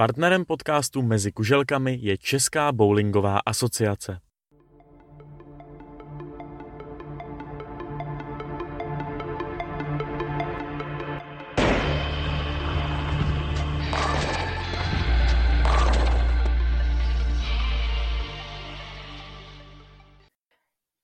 Partnerem podcastu Mezi kuželkami je Česká bowlingová asociace.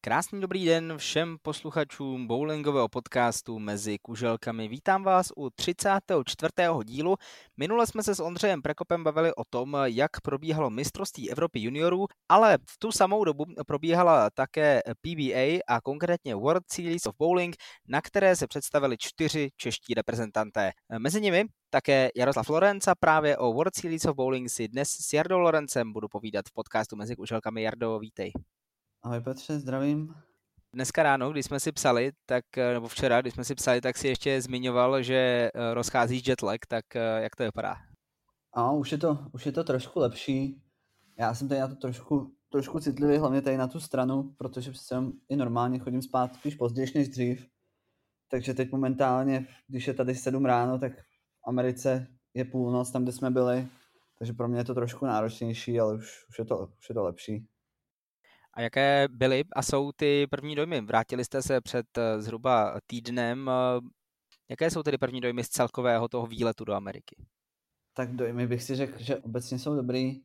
Krásný dobrý den všem posluchačům bowlingového podcastu Mezi kuželkami. Vítám vás u 34. dílu. Minule jsme se s Ondřejem Prekopem bavili o tom, jak probíhalo mistrovství Evropy juniorů, ale v tu samou dobu probíhala také PBA a konkrétně World Series of Bowling, na které se představili čtyři čeští reprezentanté. Mezi nimi také Jaroslav Lorenza právě o World Series of Bowling si dnes s Jardou Lorencem budu povídat v podcastu Mezi kuželkami. Jardo, vítej. Ahoj Petře, zdravím. Dneska ráno, když jsme si psali, tak, eh, nebo včera, když jsme si psali, tak si ještě zmiňoval, že eh, rozchází jetlag, tak eh, jak to vypadá? A už je to, už je to trošku lepší. Já jsem tady na to trošku, trošku citlivý, hlavně tady na tu stranu, protože přece i normálně chodím spát spíš později než dřív. Takže teď momentálně, když je tady 7 ráno, tak v Americe je půlnoc, tam, kde jsme byli. Takže pro mě je to trošku náročnější, ale už, už, je, to, už je to lepší. A jaké byly a jsou ty první dojmy? Vrátili jste se před eh, zhruba týdnem. Eh, jaké jsou tedy první dojmy z celkového toho výletu do Ameriky? Tak dojmy bych si řekl, že obecně jsou dobrý.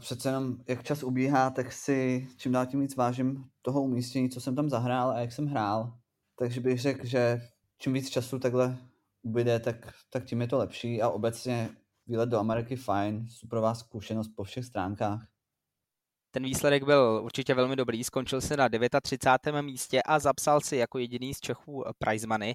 Přece jenom, jak čas ubíhá, tak si čím dál tím víc vážím toho umístění, co jsem tam zahrál a jak jsem hrál. Takže bych řekl, že čím víc času takhle ubyde, tak, tak tím je to lepší a obecně výlet do Ameriky fajn, superová zkušenost po všech stránkách. Ten výsledek byl určitě velmi dobrý, skončil se na 39. místě a zapsal si jako jediný z Čechů prize money.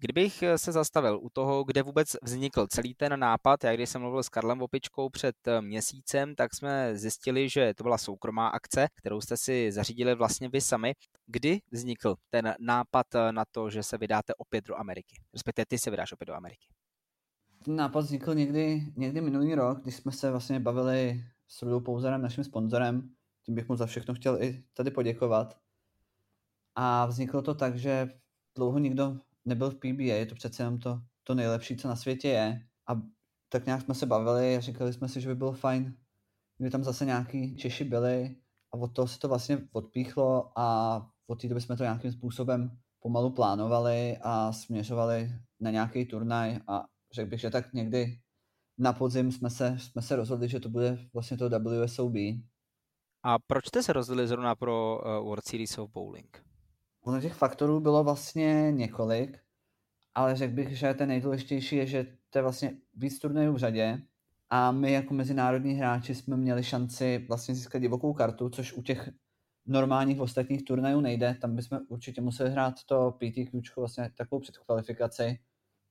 Kdybych se zastavil u toho, kde vůbec vznikl celý ten nápad, já když jsem mluvil s Karlem Vopičkou před měsícem, tak jsme zjistili, že to byla soukromá akce, kterou jste si zařídili vlastně vy sami. Kdy vznikl ten nápad na to, že se vydáte opět do Ameriky? Respektive ty se vydáš opět do Ameriky. Ten nápad vznikl někdy, někdy minulý rok, když jsme se vlastně bavili s Rudou Pouzerem, naším sponzorem. Tím bych mu za všechno chtěl i tady poděkovat. A vzniklo to tak, že dlouho nikdo nebyl v PBA, je to přece jenom to, to nejlepší, co na světě je. A tak nějak jsme se bavili a říkali jsme si, že by bylo fajn, kdyby tam zase nějaký Češi byli a od toho se to vlastně odpíchlo a od té doby jsme to nějakým způsobem pomalu plánovali a směřovali na nějaký turnaj a řekl bych, že tak někdy na podzim jsme se, jsme se rozhodli, že to bude vlastně to WSOB. A proč jste se rozhodli zrovna pro uh, World Series of Bowling? Ono těch faktorů bylo vlastně několik, ale řekl bych, že ten nejdůležitější je, že to je vlastně víc turnajů v řadě a my jako mezinárodní hráči jsme měli šanci vlastně získat divokou kartu, což u těch normálních ostatních turnajů nejde. Tam bychom určitě museli hrát to PTQ, vlastně takovou předkvalifikaci,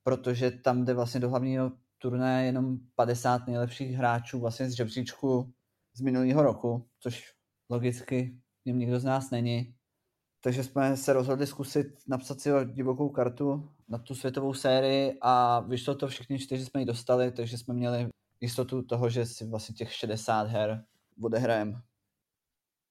protože tam jde vlastně do hlavního turné jenom 50 nejlepších hráčů vlastně z žebříčku z minulého roku, což logicky něm nikdo z nás není. Takže jsme se rozhodli zkusit napsat si divokou kartu na tu světovou sérii a vyšlo to všichni čtyři jsme ji dostali, takže jsme měli jistotu toho, že si vlastně těch 60 her odehrajeme.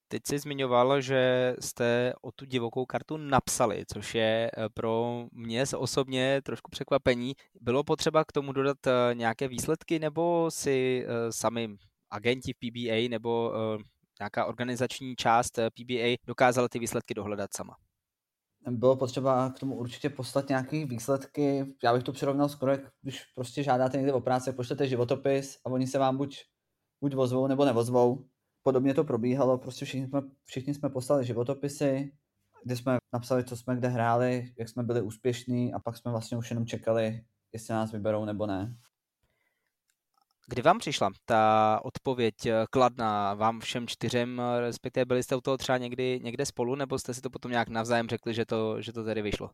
Teď jsi zmiňoval, že jste o tu divokou kartu napsali, což je eh, pro mě osobně trošku překvapení. Bylo potřeba k tomu dodat eh, nějaké výsledky, nebo si eh, sami agenti v PBA nebo nějaká organizační část PBA dokázala ty výsledky dohledat sama? Bylo potřeba k tomu určitě poslat nějaké výsledky. Já bych to přirovnal skoro, jak když prostě žádáte někde o práci, pošlete životopis a oni se vám buď, buď vozvou nebo nevozvou podobně to probíhalo, prostě všichni jsme, všichni jsme poslali životopisy, kde jsme napsali, co jsme kde hráli, jak jsme byli úspěšní a pak jsme vlastně už jenom čekali, jestli nás vyberou nebo ne. Kdy vám přišla ta odpověď kladná vám všem čtyřem, respektive byli jste u toho třeba někdy, někde spolu, nebo jste si to potom nějak navzájem řekli, že to, že to tedy vyšlo?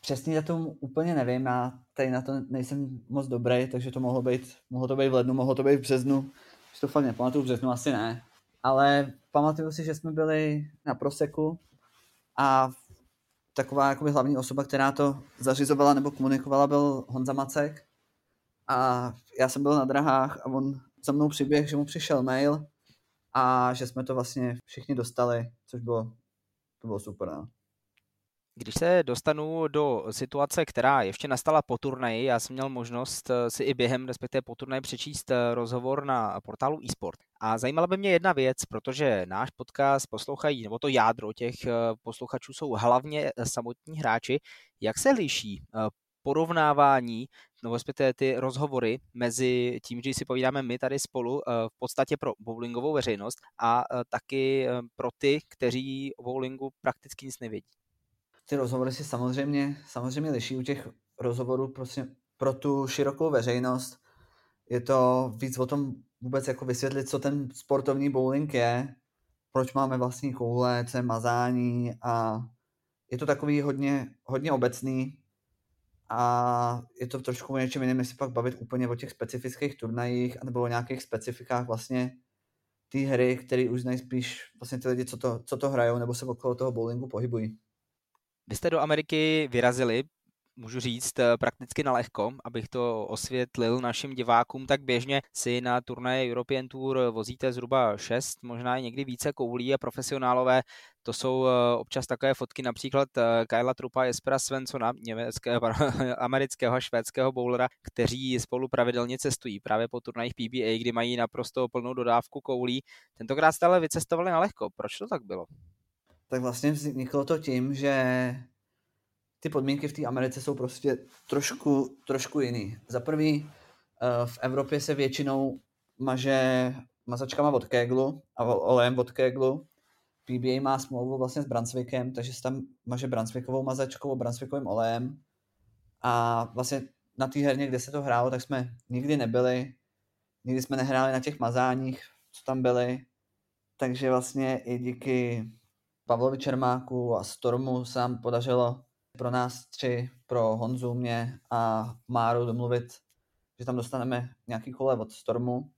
Přesný datum úplně nevím, já tady na to nejsem moc dobrý, takže to mohlo být, mohlo to být v lednu, mohlo to být v březnu, si to fakt nepamatuju, v březnu asi ne. Ale pamatuju si, že jsme byli na Proseku a taková jakoby hlavní osoba, která to zařizovala nebo komunikovala, byl Honza Macek. A já jsem byl na drahách a on za mnou přiběh, že mu přišel mail a že jsme to vlastně všichni dostali, což bylo, to bylo super. No. Když se dostanu do situace, která ještě nastala po turnaji, já jsem měl možnost eh, si i během, respektive po turnaji přečíst eh, rozhovor na portálu eSport. A zajímala by mě jedna věc, protože náš podcast poslouchají, nebo to jádro těch eh, posluchačů jsou hlavně samotní hráči. Jak se liší porovnávání, nebo respektive ty rozhovory mezi tím, že si povídáme my tady spolu v podstatě pro bowlingovou veřejnost a taky pro ty, kteří o bowlingu prakticky nic nevědí? Ty rozhovory si samozřejmě, samozřejmě liší u těch rozhovorů prostě pro tu širokou veřejnost. Je to víc o tom vůbec jako vysvětlit, co ten sportovní bowling je, proč máme vlastní koule, co je mazání a je to takový hodně, hodně obecný a je to trošku o něčem jiném, si pak bavit úplně o těch specifických turnajích nebo o nějakých specifikách vlastně té hry, které už znají spíš vlastně ty lidi, co to, co to hrajou nebo se okolo toho bowlingu pohybují. Vy jste do Ameriky vyrazili, můžu říct, eh, prakticky na lehko, abych to osvětlil našim divákům, tak běžně si na turnaje European Tour vozíte zhruba 6, možná i někdy více koulí a profesionálové. To jsou eh, občas takové fotky například eh, Kyla Trupa, Jespera Svensona, německého, amerického a švédského bowlera, kteří spolu pravidelně cestují právě po turnajích PBA, kdy mají naprosto plnou dodávku koulí. Tentokrát jste ale vycestovali na lehko. Proč to tak bylo? Tak vlastně vzniklo to tím, že ty podmínky v té Americe jsou prostě trošku, trošku jiný. Za prvý, eh, v Evropě se většinou maže mazačkama od keglu a olejem od keglu. PBA má smlouvu vlastně s Brunswickem, takže se tam maže Brunswickovou mazačkou, Brunswickovým olejem. A vlastně na té herně, kde se to hrálo, tak jsme nikdy nebyli. Nikdy jsme nehráli na těch mazáních, co tam byly. Takže vlastně i díky Pavlovi Čermáku a Stormu se nám podařilo pro nás tři, pro Honzu, mě a Máru domluvit, že tam dostaneme nějaký kole od Stormu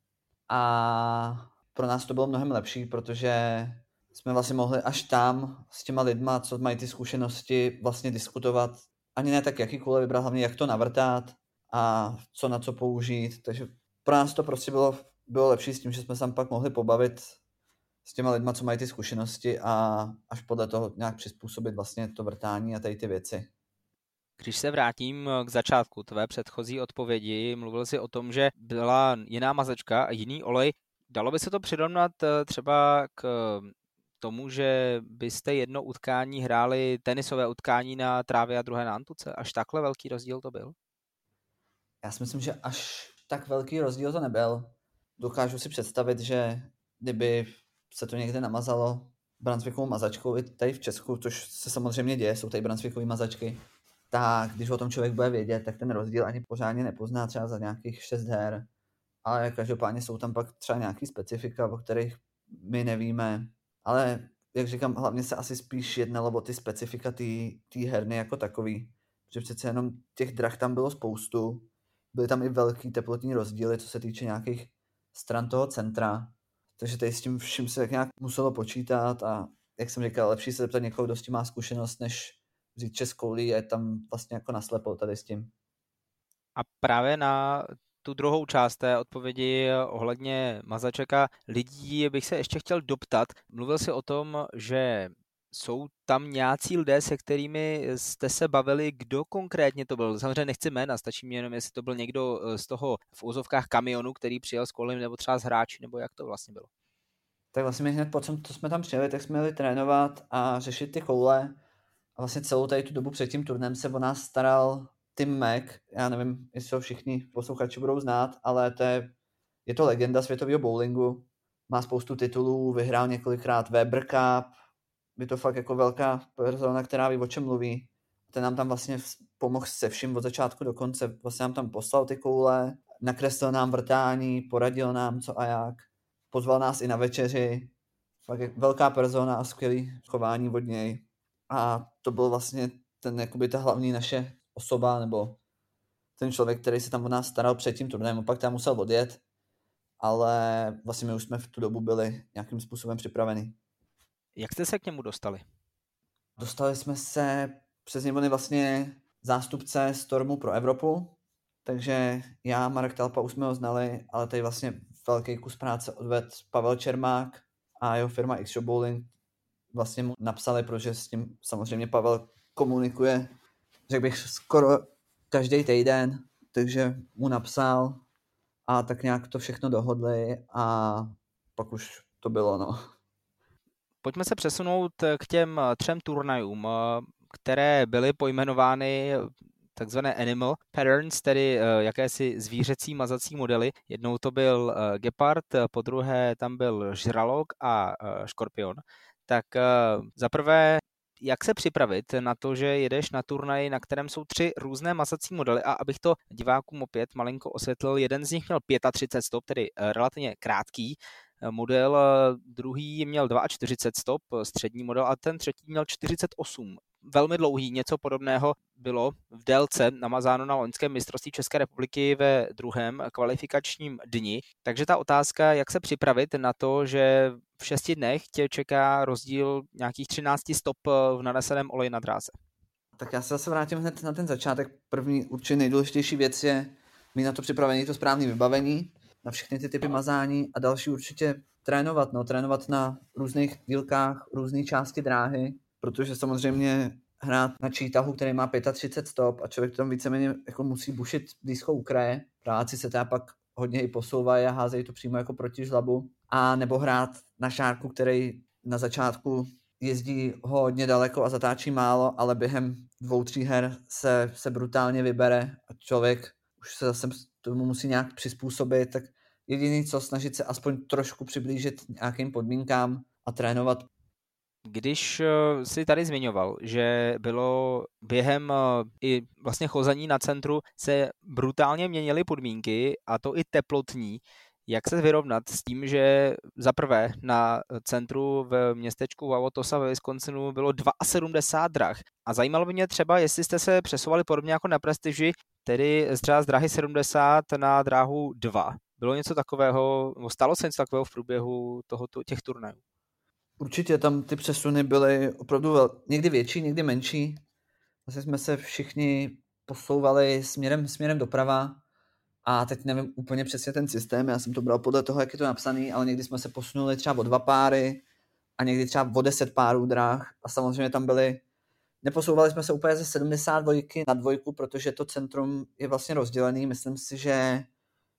a pro nás to bylo mnohem lepší, protože jsme vlastně mohli až tam s těma lidma, co mají ty zkušenosti, vlastně diskutovat. Ani ne tak, jaký kole vybrat, hlavně jak to navrtat a co na co použít. Takže pro nás to prostě bylo, bylo lepší s tím, že jsme se tam pak mohli pobavit s těma lidma, co mají ty zkušenosti a až podle toho nějak přizpůsobit vlastně to vrtání a tady ty věci. Když se vrátím k začátku tvé předchozí odpovědi, mluvil jsi o tom, že byla jiná mazačka a jiný olej. Dalo by se to přirovnat eh, třeba k tomu, že byste jedno utkání hráli tenisové utkání na trávě a druhé na antuce? Až takhle velký rozdíl to byl? Já si myslím, že až tak velký rozdíl to nebyl. Dokážu si představit, že kdyby se to někde namazalo Brunswickovou mazačkou i tady v Česku, což se samozřejmě děje, jsou tady Brunswickové mazačky, tak když o tom člověk bude vědět, tak ten rozdíl ani pořádně nepozná třeba za nějakých 6 her, ale každopádně jsou tam pak třeba nějaký specifika, o kterých my nevíme, ale jak říkám, hlavně se asi spíš jednalo o ty specifika té herny jako takový, že přece jenom těch drah tam bylo spoustu, byly tam i velký teplotní rozdíly, co se týče nějakých stran toho centra, takže tady s tím vším se tak nějak muselo počítat a jak jsem říkal, lepší se zeptat někoho, kdo s tím má zkušenost, než vzít českou lí, je tam vlastně jako naslepo tady s tím. A právě na tu druhou část té odpovědi ohledně Mazačeka lidí bych se ještě chtěl doptat. Mluvil jsi o tom, že jsou tam nějací lidé, se kterými jste se bavili, kdo konkrétně to byl? Samozřejmě nechci jména, stačí mi jenom, jestli to byl někdo eh, z toho v úzovkách kamionu, který přijel s kolem, nebo třeba z hráči, nebo jak to vlastně bylo? Tak vlastně my hned po tom, co jsme tam přijeli, tak jsme měli trénovat a řešit ty koule. A vlastně celou tady tu dobu před tím turnem se o nás staral Tim Mac. Já nevím, jestli ho všichni posluchači budou znát, ale to je, je to legenda světového bowlingu. Má spoustu titulů, vyhrál několikrát Weber Cup, je to fakt jako velká persona, která ví, o čem mluví. Ten nám tam vlastně pomohl se vším od začátku do konce. Vlastně nám tam poslal ty koule, nakreslil nám vrtání, poradil nám co a jak. Pozval nás i na večeři. Fakt velká persona a skvělý chování od něj. A to byl vlastně ten, jakoby ta hlavní naše osoba, nebo ten člověk, který se tam o nás staral před tím turnajem, pak tam musel odjet, ale vlastně my už jsme v tu dobu byli nějakým způsobem připraveni. Jak jste se k němu dostali? Dostali jsme se přes něj vlastně zástupce Stormu pro Evropu, takže já, Marek Talpa, už jsme ho znali, ale tady vlastně velký kus práce odved Pavel Čermák a jeho firma X Bowling vlastně mu napsali, protože s tím samozřejmě Pavel komunikuje, řekl bych, skoro každý týden, takže mu napsal a tak nějak to všechno dohodli a pak už to bylo, no. Pojďme se přesunout k těm třem turnajům, které byly pojmenovány takzvané animal patterns, tedy uh, jakési zvířecí mazací modely. Jednou to byl uh, gepard, po druhé tam byl žralok a uh, škorpion. Tak uh, zaprvé jak se připravit na to, že jedeš na turnaj, na kterém jsou tři různé masací modely a abych to divákům opět malinko osvětlil, jeden z nich měl 35 stop, tedy relativně krátký model, druhý měl 42 stop, střední model a ten třetí měl 48 velmi dlouhý, něco podobného bylo v délce namazáno na loňském mistrovství České republiky ve druhém kvalifikačním dni. Takže ta otázka, jak se připravit na to, že v šesti dnech tě čeká rozdíl nějakých 13 stop v naneseném oleji na dráze. Tak já se zase vrátím hned na ten začátek. První určitě nejdůležitější věc je mít na to připravení to správné vybavení, na všechny ty typy mazání a další určitě trénovat, no, trénovat na různých dílkách, různé části dráhy, protože samozřejmě hrát na čítahu, který má 35 stop a člověk tam víceméně jako musí bušit blízko u kraje. Práci se teda pak hodně i posouvají a házejí to přímo jako proti žlabu. A nebo hrát na šárku, který na začátku jezdí hodně daleko a zatáčí málo, ale během dvou, tří her se, se brutálně vybere a člověk už se zase tomu musí nějak přizpůsobit, tak jediný co snažit se aspoň trošku přiblížit nějakým podmínkám a trénovat. Když eh, si tady zmiňoval, že bylo během eh, i vlastně chození na centru se brutálně měnily podmínky a to i teplotní, jak se vyrovnat s tím, že za prvé na centru v městečku Wauwatosa ve Wisconsinu bylo 72 drah. A zajímalo by mě třeba, jestli jste se přesouvali podobně jako na prestiži, tedy třeba z dráhy 70 na dráhu 2. Bylo něco takového, stalo se něco takového v průběhu tohoto, těch turnajů? Určitě tam ty přesuny byly opravdu vel, někdy větší, někdy menší. Vlastně jsme se všichni posouvali směrem, směrem doprava a teď nevím úplně přesně ten systém, já jsem to bral podle toho, jak je to napsaný, ale někdy jsme se posunuli třeba o dva páry a někdy třeba o deset párů dráh. A samozřejmě tam byly Neposouvali jsme se úplně ze 72 na dvojku, protože to centrum je vlastně rozdělený. Myslím si, že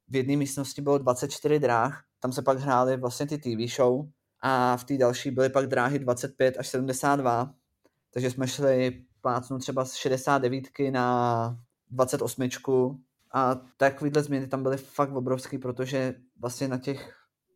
v jedné místnosti bylo 24 dráh, tam se pak hrály vlastně ty TV show a v té další byly pak dráhy 25 až 72, takže jsme šli plácnout třeba z 69 na 28 a takovýhle změny tam byly fakt obrovský, protože vlastně na těch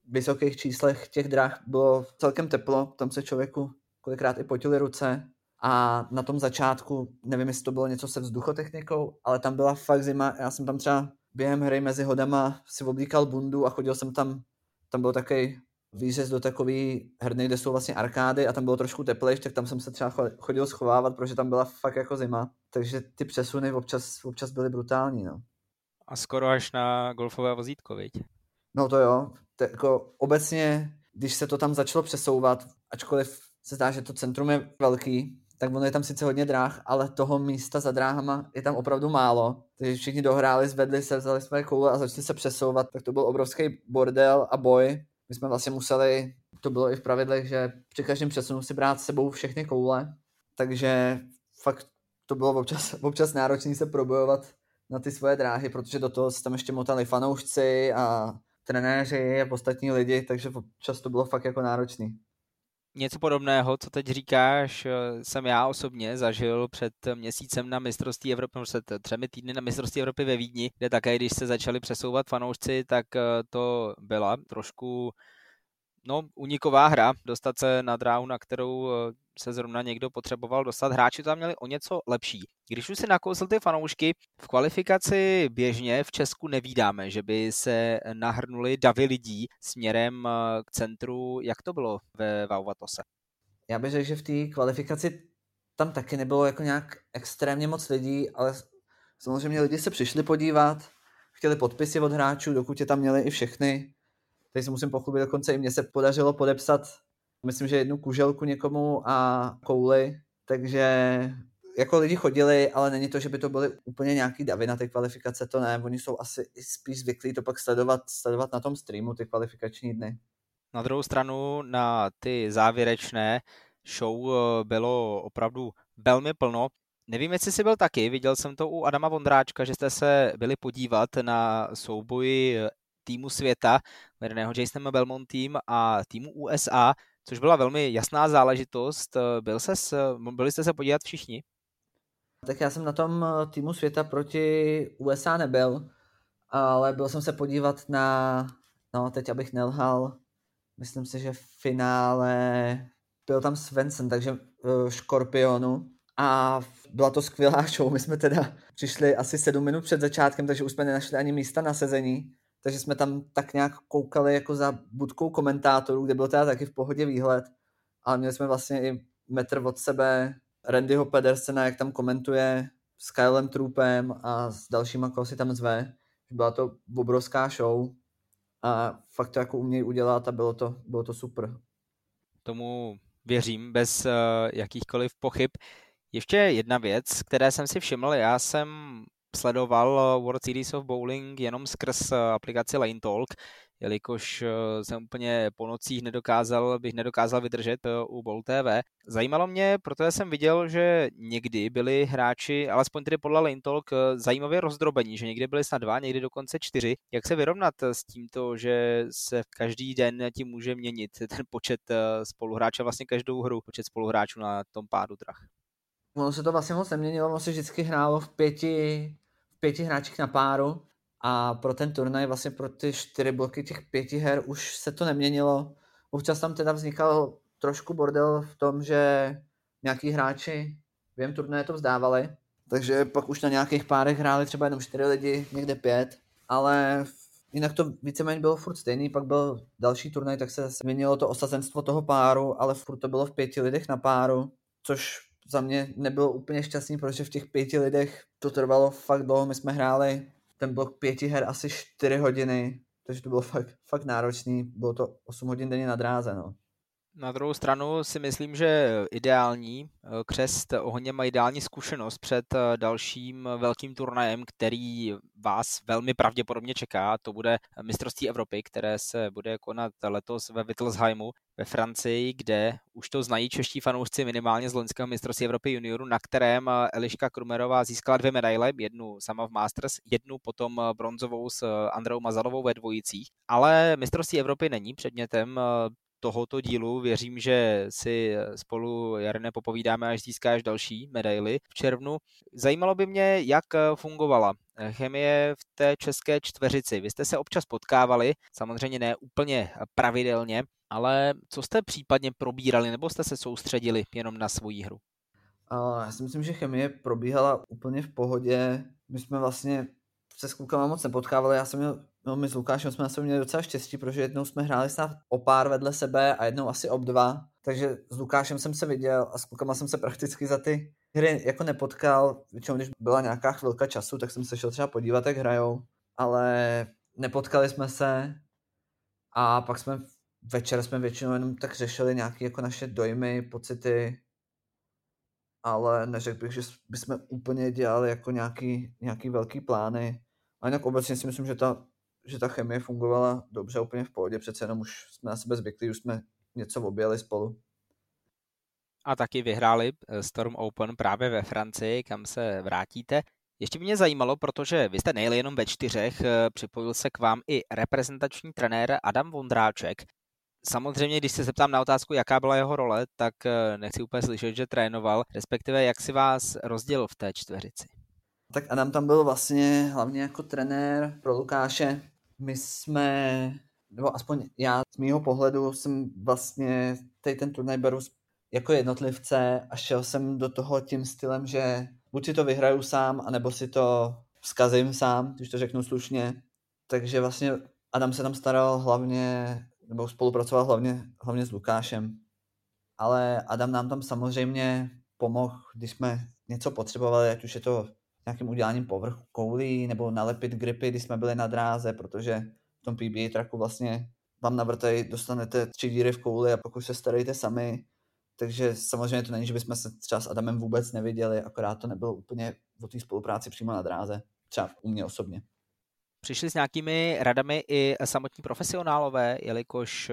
vysokých číslech těch dráh bylo celkem teplo, tam se člověku kolikrát i potily ruce a na tom začátku, nevím, jestli to bylo něco se vzduchotechnikou, ale tam byla fakt zima, já jsem tam třeba během hry mezi hodama si oblíkal bundu a chodil jsem tam, tam byl takový výřez do takový herny, kde jsou vlastně arkády a tam bylo trošku teplejš, tak tam jsem se třeba chodil schovávat, protože tam byla fakt jako zima. Takže ty přesuny občas, občas byly brutální, no. A skoro až na golfové vozítko, viď? No to jo. To jako obecně, když se to tam začalo přesouvat, ačkoliv se zdá, že to centrum je velký, tak ono je tam sice hodně dráh, ale toho místa za dráhama je tam opravdu málo. Takže všichni dohráli, zvedli se, vzali své koule a začali se přesouvat, tak to byl obrovský bordel a boj my jsme vlastně museli, to bylo i v pravidlech, že při každém přesunu si brát s sebou všechny koule, takže fakt to bylo občas, občas náročné se probojovat na ty svoje dráhy, protože do toho se tam ještě motali fanoušci a trenéři a ostatní lidi, takže občas to bylo fakt jako náročný. Něco podobného, co teď říkáš, jsem já osobně zažil před měsícem na mistrovství Evropy, před třemi týdny na mistrovství Evropy ve Vídni, kde také, když se začali přesouvat fanoušci, tak eh, to byla trošku no, uniková hra, dostat se na dráhu, na kterou eh, se zrovna někdo potřeboval dostat. Hráči tam měli o něco lepší. Když už si nakousl ty fanoušky, v kvalifikaci běžně v Česku nevídáme, že by se nahrnuli davy lidí směrem eh, k centru. Jak to bylo ve Vauvatose? Já bych řekl, že v té kvalifikaci tam taky nebylo jako nějak extrémně moc lidí, ale samozřejmě lidi se přišli podívat, chtěli podpisy od hráčů, dokud je tam měli i všechny. Teď si musím pochlubit, dokonce i mně se podařilo podepsat, myslím, že jednu kuželku někomu a kouli, takže jako lidi chodili, ale není to, že by to byly úplně nějaký davy na ty kvalifikace, to ne, oni jsou asi spíš zvyklí to pak sledovat, sledovat na tom streamu, ty kvalifikační dny. Na druhou stranu, na ty závěrečné, show bylo opravdu velmi plno. Nevím, jestli jsi byl taky, viděl jsem to u Adama Vondráčka, že jste se byli podívat na souboji týmu světa, vedeného Jasonem Belmontým a týmu USA, což byla velmi jasná záležitost. Byl ses, byli jste se podívat všichni? Tak já jsem na tom týmu světa proti USA nebyl, ale byl jsem se podívat na, no teď abych nelhal, myslím si, že v finále byl tam Svensson, takže uh, Škorpionu a byla to skvělá show. My jsme teda přišli asi sedm minut před začátkem, takže už jsme nenašli ani místa na sezení, takže jsme tam tak nějak koukali jako za budkou komentátorů, kde byl teda taky v pohodě výhled, ale měli jsme vlastně i metr od sebe Randyho Pedersena, jak tam komentuje s Kylem Troopem a s dalšíma, koho si tam zve. Byla to obrovská show a fakt to jako umějí udělat a bylo to, bylo to super. Tomu věřím bez uh, jakýchkoliv pochyb. Ještě jedna věc, které jsem si všiml, já jsem sledoval World Series of Bowling jenom skrz eh, aplikaci Lane Talk, jelikož eh, jsem úplně po nocích nedokázal, bych nedokázal vydržet eh, u Bowl TV. Zajímalo mě, protože jsem viděl, že někdy byli hráči, alespoň tedy podle Lane Talk, zajímavě rozdrobení, že někdy byli snad dva, někdy dokonce čtyři. Jak se vyrovnat s tímto, že se každý den tím může měnit ten počet spoluhráčů, vlastně každou hru, počet spoluhráčů na tom pádu drah? ono se to vlastně moc neměnilo, ono se vždycky hrálo v pěti, pěti hráčích na páru a pro ten turnaj, vlastně pro ty čtyři bloky těch pěti her už se to neměnilo. Občas tam teda vznikal trošku bordel v tom, že nějaký hráči během turnaje to vzdávali, takže pak už na nějakých párech hráli třeba jenom čtyři lidi, někde pět, ale jinak to víceméně bylo furt stejný, pak byl další turnaj, tak se změnilo to osazenstvo toho páru, ale furt to bylo v pěti lidech na páru, což za mě nebylo úplně šťastný, protože v těch pěti lidech to trvalo fakt dlouho. My jsme hráli ten blok pěti her asi čtyři hodiny, takže to bylo fakt, fakt náročný. Bylo to 8 hodin denně na dráze. No. Na druhou stranu si myslím, že ideální eh, křest ohně má ideální zkušenost před eh, dalším velkým turnajem, který vás velmi pravděpodobně čeká. To bude mistrovství Evropy, které se bude konat letos ve Wittelsheimu ve Francii, kde už to znají čeští fanoušci minimálně z loňského mistrovství Evropy junioru, na kterém eh, Eliška Krumerová získala dvě medaile, jednu sama v Masters, jednu potom bronzovou s Andreou Mazalovou ve dvojicích. Ale mistrovství Evropy není předmětem tohoto dílu. Věřím, že si spolu, Jarne, popovídáme, až získáš další medaily v červnu. Zajímalo by mě, jak fungovala chemie v té české čtveřici. Vy jste se občas potkávali, samozřejmě ne úplně pravidelně, ale co jste případně probírali, nebo jste se soustředili jenom na svoji hru? Já si myslím, že chemie probíhala úplně v pohodě. My jsme vlastně se s klukama moc nepotkávali. Já jsem měl No my s Lukášem jsme na sebe měli docela štěstí, protože jednou jsme hráli snad o pár vedle sebe a jednou asi ob dva. Takže s Lukášem jsem se viděl a s klukama jsem se prakticky za ty hry jako nepotkal. Většinou, když byla nějaká chvilka času, tak jsem se šel třeba podívat, jak hrajou. Ale nepotkali jsme se a pak jsme večer jsme většinou jenom tak řešili nějaké jako naše dojmy, pocity, ale neřekl bych, že bychom úplně dělali jako nějaký, nějaký velký plány. A jinak obecně si myslím, že ta že ta chemie fungovala dobře, úplně v pohodě, přece jenom už jsme na sebe zvyklí, už jsme něco objeli spolu. A taky vyhráli eh, Storm Open právě ve Francii, kam se vrátíte. Ještě mě zajímalo, protože vy jste nejeli jenom ve čtyřech, eh, připojil se k vám i reprezentační trenér Adam Vondráček. Samozřejmě, když se zeptám na otázku, jaká byla jeho role, tak eh, nechci úplně slyšet, že trénoval, respektive jak si vás rozdělil v té čtveřici. Tak Adam tam byl vlastně hlavně jako trenér pro Lukáše, my jsme, nebo aspoň já z mýho pohledu jsem vlastně tady ten turnaj beru jako jednotlivce a šel jsem do toho tím stylem, že buď si to vyhraju sám, anebo si to vzkazím sám, když to řeknu slušně. Takže vlastně Adam se tam staral hlavně, nebo spolupracoval hlavně, hlavně s Lukášem. Ale Adam nám tam samozřejmě pomohl, když jsme něco potřebovali, ať už je to nějakým uděláním povrchu koulí nebo nalepit gripy, když jsme byli na dráze, protože v tom PBA traku vlastně vám navrtají, dostanete tři díry v kouli a pokud se starejte sami, takže samozřejmě to není, že bychom se třeba s Adamem vůbec neviděli, akorát to nebylo úplně o té spolupráci přímo na dráze, třeba u mě osobně. Přišli s nějakými radami i samotní profesionálové, jelikož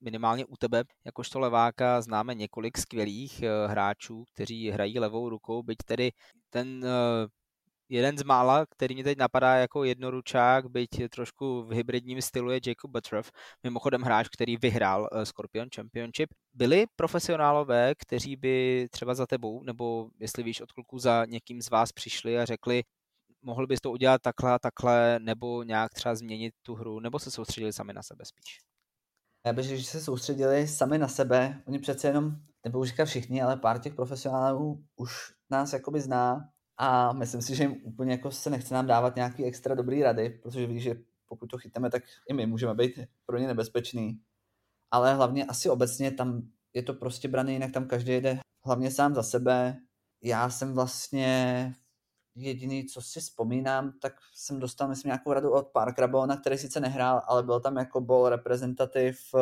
minimálně u tebe, jakožto leváka, známe několik skvělých uh, hráčů, kteří hrají levou rukou, byť tedy ten uh, jeden z mála, který mě teď napadá jako jednoručák, byť trošku v hybridním stylu je Jacob Butterf, mimochodem hráč, který vyhrál Scorpion Championship. Byli profesionálové, kteří by třeba za tebou, nebo jestli víš od kluků za někým z vás přišli a řekli, mohl bys to udělat takhle takhle, nebo nějak třeba změnit tu hru, nebo se soustředili sami na sebe spíš? Já bych řekl, že se soustředili sami na sebe. Oni přece jenom, nebo už všichni, ale pár těch profesionálů už nás jakoby zná a myslím si, že jim úplně jako se nechce nám dávat nějaký extra dobrý rady, protože ví, že pokud to chytneme, tak i my můžeme být pro ně nebezpečný. Ale hlavně asi obecně tam je to prostě braný jinak, tam každý jde hlavně sám za sebe. Já jsem vlastně jediný, co si vzpomínám, tak jsem dostal, myslím, nějakou radu od Parkera Bona, který sice nehrál, ale byl tam jako ball reprezentativ uh,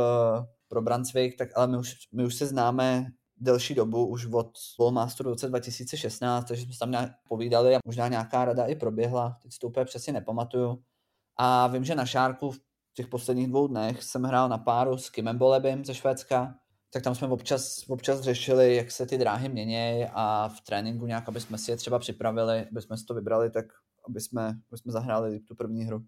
pro Brunswick, tak ale my už, my už se známe delší dobu, už od Ballmasteru v roce 2016, takže jsme tam nějak povídali a možná nějaká rada i proběhla, teď si to úplně přesně nepamatuju. A vím, že na Šárku v těch posledních dvou dnech jsem hrál na páru s Kimem Bolebem ze Švédska, tak tam jsme občas, občas řešili, jak se ty dráhy mění a v tréninku nějak, aby jsme si je třeba připravili, aby jsme si to vybrali, tak aby jsme, aby jsme zahráli tu první hru.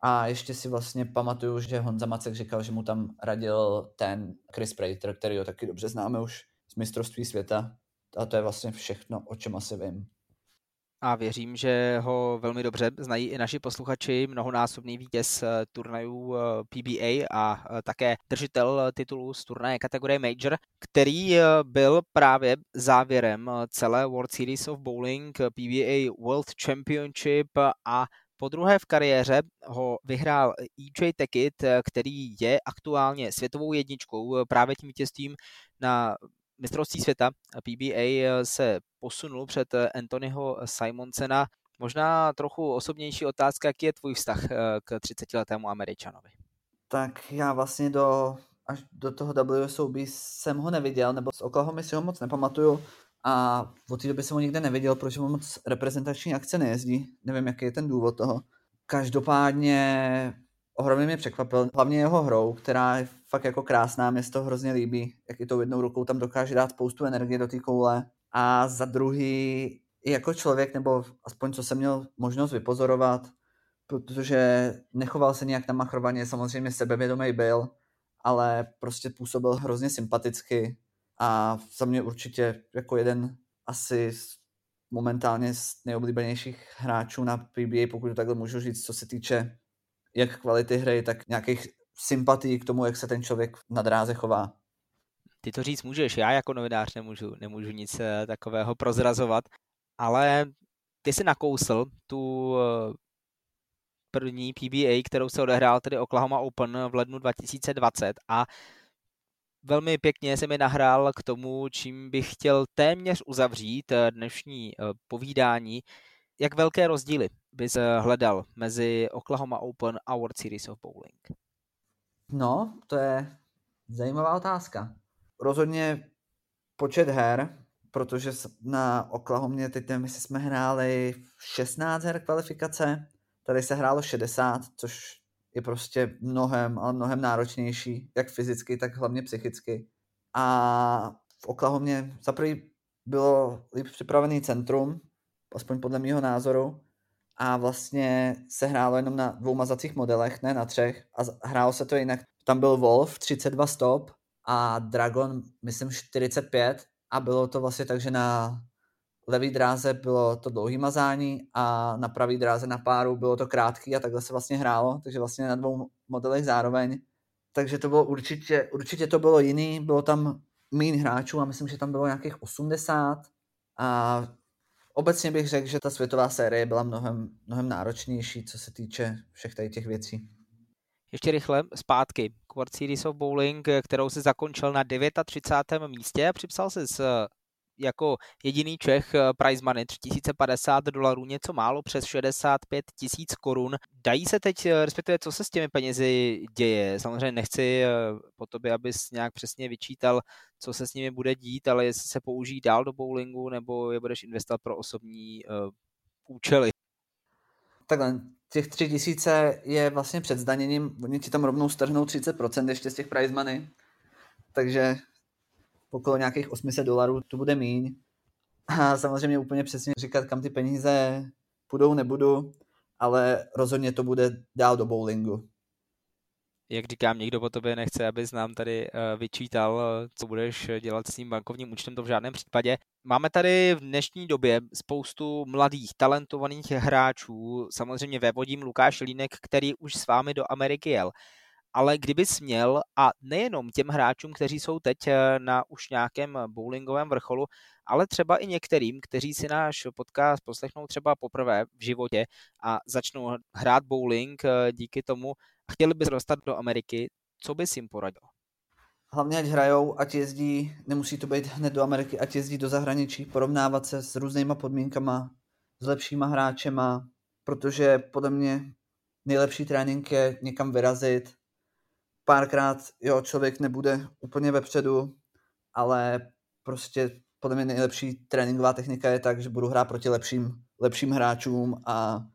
A ještě si vlastně pamatuju, že Honza Macek říkal, že mu tam radil ten Chris Prater, který ho taky dobře známe už mistrovství světa. A to je vlastně všechno, o čem asi vím. A věřím, že ho velmi dobře znají i naši posluchači, mnohonásobný vítěz eh, turnajů eh, PBA a eh, také držitel titulu z turnaje kategorie Major, který byl právě závěrem celé World Series of Bowling, PBA World Championship. A po druhé v kariéře ho vyhrál EJ Tekit, který je aktuálně světovou jedničkou právě tím vítězstvím na mistrovství světa PBA se posunul před Anthonyho Simonsena. Možná trochu osobnější otázka, jaký je tvůj vztah eh, k 30-letému Američanovi? Tak já vlastně do, až do toho WSOB jsem ho neviděl, nebo z Oklahoma si ho moc nepamatuju a od té doby jsem ho nikde neviděl, protože mu moc reprezentační akce nejezdí. Nevím, jaký je ten důvod toho. Každopádně ohromně mě překvapil, hlavně jeho hrou, která je fakt jako krásná, mě to hrozně líbí, jak i tou jednou rukou tam dokáže dát spoustu energie do té koule. A za druhý, i jako člověk, nebo aspoň co jsem měl možnost vypozorovat, protože nechoval se nějak namachrovaně, samozřejmě sebevědomý byl, ale prostě působil hrozně sympaticky a za mě určitě jako jeden asi momentálně z nejoblíbenějších hráčů na PBA, pokud to takhle můžu říct, co se týče jak kvality hry, tak nějakých sympatí k tomu, jak se ten člověk na dráze chová. Ty to říct můžeš, já jako novinář nemůžu, nemůžu nic eh, takového prozrazovat, ale ty si nakousl tu eh, první PBA, kterou se odehrál tedy Oklahoma Open v lednu 2020 a velmi pěkně se mi nahrál k tomu, čím bych chtěl téměř uzavřít eh, dnešní povídání, jak velké rozdíly bys hledal mezi Oklahoma Open a World Series of Bowling? No, to je zajímavá otázka. Rozhodně počet her, protože na Oklahomě teď nevím, jsme hráli 16 her kvalifikace, tady se hrálo 60, což je prostě mnohem, ale mnohem náročnější, jak fyzicky, tak hlavně psychicky. A v Oklahomě za bylo líp připravený centrum, aspoň podle mého názoru, a vlastně se hrálo jenom na dvou mazacích modelech, ne na třech. A hrálo se to jinak. Tam byl Wolf 32 stop a Dragon myslím 45 a bylo to vlastně tak, že na levý dráze bylo to dlouhý mazání a na pravý dráze na páru bylo to krátký a takhle se vlastně hrálo, takže vlastně na dvou modelech zároveň. Takže to bylo určitě, určitě to bylo jiný, bylo tam méně hráčů a myslím, že tam bylo nějakých 80 a obecně bych řekl, že ta světová série byla mnohem, mnohem náročnější, co se týče všech tady těch věcí. Ještě rychle zpátky World Series of Bowling, kterou se zakončil na 39. místě a připsal se s jako jediný Čech eh, prize money 3050 dolarů, něco málo přes 65 tisíc korun. Dají se teď, eh, respektive co se s těmi penězi děje? Samozřejmě nechci eh, po tobě, abys nějak přesně vyčítal, co se s nimi bude dít, ale jestli se použijí dál do bowlingu, nebo je budeš investovat pro osobní uh, účely. Takhle, těch tři tisíce je vlastně před zdaněním, oni ti tam rovnou strhnou 30% ještě z těch prize money, takže okolo nějakých 800 dolarů to bude míň. A samozřejmě úplně přesně říkat, kam ty peníze půjdou, nebudu, ale rozhodně to bude dál do bowlingu jak říkám, nikdo po tobě nechce, abys nám tady eh, vyčítal, co budeš dělat s tím bankovním účtem, to v žádném případě. Máme tady v dnešní době spoustu mladých, talentovaných hráčů, samozřejmě vévodím Lukáš Línek, který už s vámi do Ameriky jel. Ale kdyby směl, a nejenom těm hráčům, kteří jsou teď eh, na už nějakém bowlingovém vrcholu, ale třeba i některým, kteří si náš podcast poslechnou třeba poprvé v životě a začnou hrát bowling eh, díky tomu, chtěli by dostat do Ameriky, co bys jim poradil? Hlavně ať hrajou, ať jezdí, nemusí to být hned do Ameriky, ať jezdí do zahraničí, porovnávat se s různýma podmínkama, s lepšíma hráčema, protože podle mě nejlepší trénink je někam vyrazit. Párkrát, jo, člověk nebude úplně vepředu, ale prostě podle mě nejlepší tréninková technika je tak, že budu hrát proti lepším, lepším hráčům a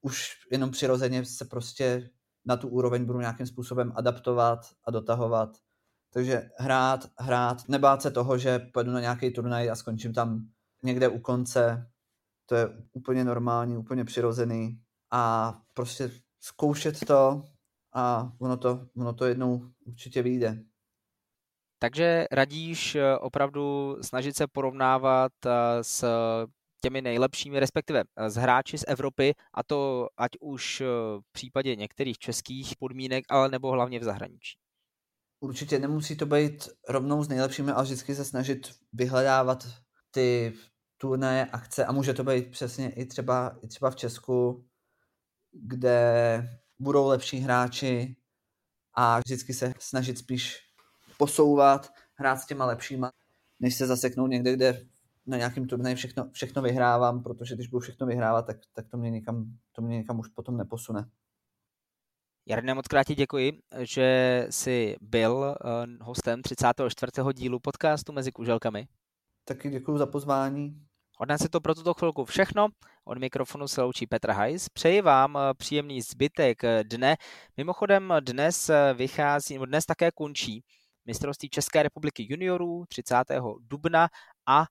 už jenom přirozeně se prostě na tu úroveň budu nějakým způsobem adaptovat a dotahovat. Takže hrát, hrát, nebát se toho, že pojedu na nějaký turnaj a skončím tam někde u konce. To je úplně normální, úplně přirozený. A prostě zkoušet to a ono to, ono to jednou určitě vyjde. Takže radíš eh, opravdu snažit se porovnávat eh, s těmi nejlepšími, respektive eh, z hráči z Evropy, a to ať už eh, v případě některých českých podmínek, ale nebo hlavně v zahraničí. Určitě nemusí to být rovnou s nejlepšími, ale vždycky se snažit vyhledávat ty turné, akce a může to být přesně i třeba, i třeba v Česku, kde budou lepší hráči a vždycky se snažit spíš posouvat, hrát s těma lepšíma, než se zaseknout někde, kde na nějakém turnaji všechno, všechno vyhrávám, protože když budu všechno vyhrávat, tak, tak to, mě někam, to mě někam už potom neposune. Jarné, moc krát děkuji, že jsi byl eh, hostem 34. dílu podcastu Mezi kuželkami. Taky děkuji za pozvání. Od nás je to pro tuto chvilku všechno. Od mikrofonu se loučí Petr Hajs. Přeji vám eh, příjemný zbytek eh, dne. Mimochodem dnes vychází, dnes také končí mistrovství České republiky juniorů 30. dubna a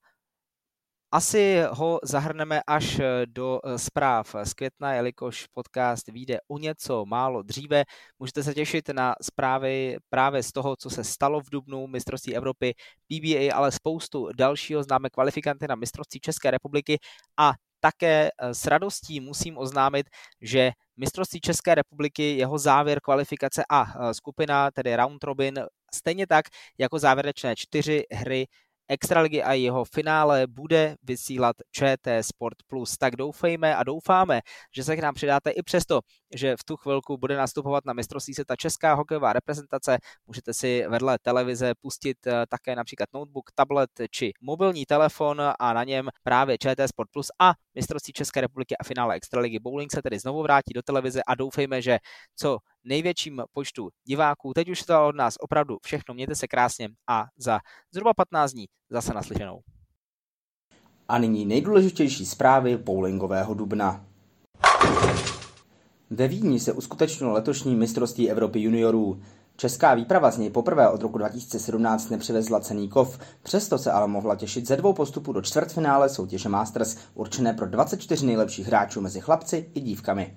asi ho zahrneme až eh, do eh, zpráv z května, jelikož podcast vyjde o něco málo dříve. Můžete se těšit na zprávy právě z toho, co se stalo v Dubnu, mistrovství Evropy, PBA, ale spoustu dalšího. Známe kvalifikanty na mistrovství České republiky a také eh, s radostí musím oznámit, že mistrovství České republiky, jeho závěr kvalifikace a skupina, tedy round robin, stejně tak jako závěrečné čtyři hry Extraligy a jeho finále bude vysílat ČT Sport Plus. Tak doufejme a doufáme, že se k nám přidáte i přesto, že v tu chvilku bude nastupovat na mistrovství světa česká hokejová reprezentace. Můžete si vedle televize pustit eh, také například notebook, tablet či mobilní telefon a na něm právě ČT Sport Plus a mistrovství České republiky a finále Extraligy Bowling se tedy znovu vrátí do televize a doufejme, že co největším počtu diváků. Teď už to od nás opravdu všechno. Mějte se krásně a za zhruba 15 dní zase naslyšenou. A nyní nejdůležitější zprávy bowlingového dubna. Ve Vídni se uskutečnilo letošní mistrovství Evropy juniorů. Česká výprava z něj poprvé od roku 2017 nepřivezla cený kov, přesto se ale mohla těšit ze dvou postupů do čtvrtfinále soutěže Masters, určené pro 24 nejlepších hráčů mezi chlapci i dívkami.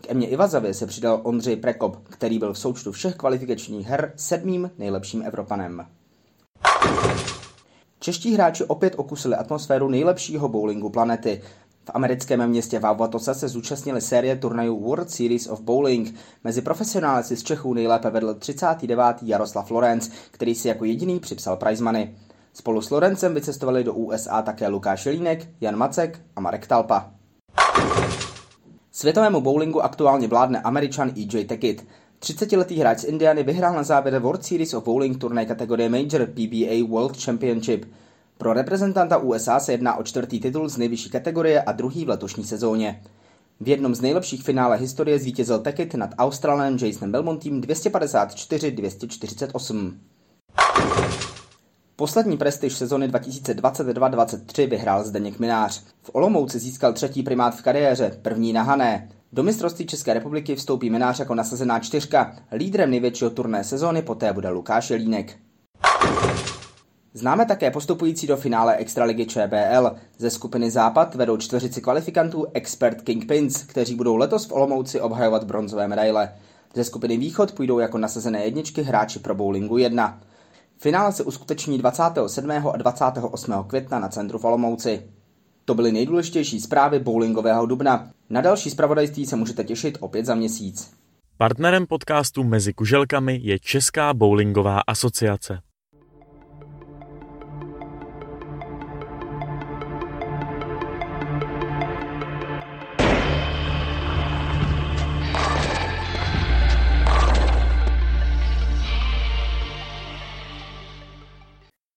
K Emě Ivazavě se přidal Ondřej Prekop, který byl v součtu všech kvalifikačních her sedmým nejlepším Evropanem. Čeští hráči opět okusili atmosféru nejlepšího bowlingu planety. V americkém městě Vavatosa se zúčastnili série turnajů World Series of Bowling. Mezi profesionály si z Čechů nejlépe vedl 39. Jaroslav Lorenz, který si jako jediný připsal prize money. Spolu s Lorencem vycestovali do USA také Lukáš Línek, Jan Macek a Marek Talpa. Světovému bowlingu aktuálně vládne američan E.J. Tekit. 30-letý hráč z Indiany vyhrál na závěr World Series of Bowling turnaj kategorie Major PBA World Championship. Pro reprezentanta USA se jedná o čtvrtý titul z nejvyšší kategorie a druhý v letošní sezóně. V jednom z nejlepších finále historie zvítězil Tekit nad Australanem Jasonem Belmontím 254-248. Poslední prestiž sezony 2022-23 vyhrál Zdeněk Minář. V Olomouci získal třetí primát v kariéře, první na Hané. Do mistrovství České republiky vstoupí Minář jako nasazená čtyřka. Lídrem největšího turné sezóny poté bude Lukáš Jelínek. Známe také postupující do finále Extraligy ČBL. Ze skupiny Západ vedou čtveřici kvalifikantů Expert Kingpins, kteří budou letos v Olomouci obhajovat bronzové medaile. Ze skupiny Východ půjdou jako nasazené jedničky hráči pro bowlingu 1. Finále se uskuteční 27. a 28. května na centru v Olomouci. To byly nejdůležitější zprávy bowlingového dubna. Na další zpravodajství se můžete těšit opět za měsíc. Partnerem podcastu Mezi kuželkami je Česká bowlingová asociace.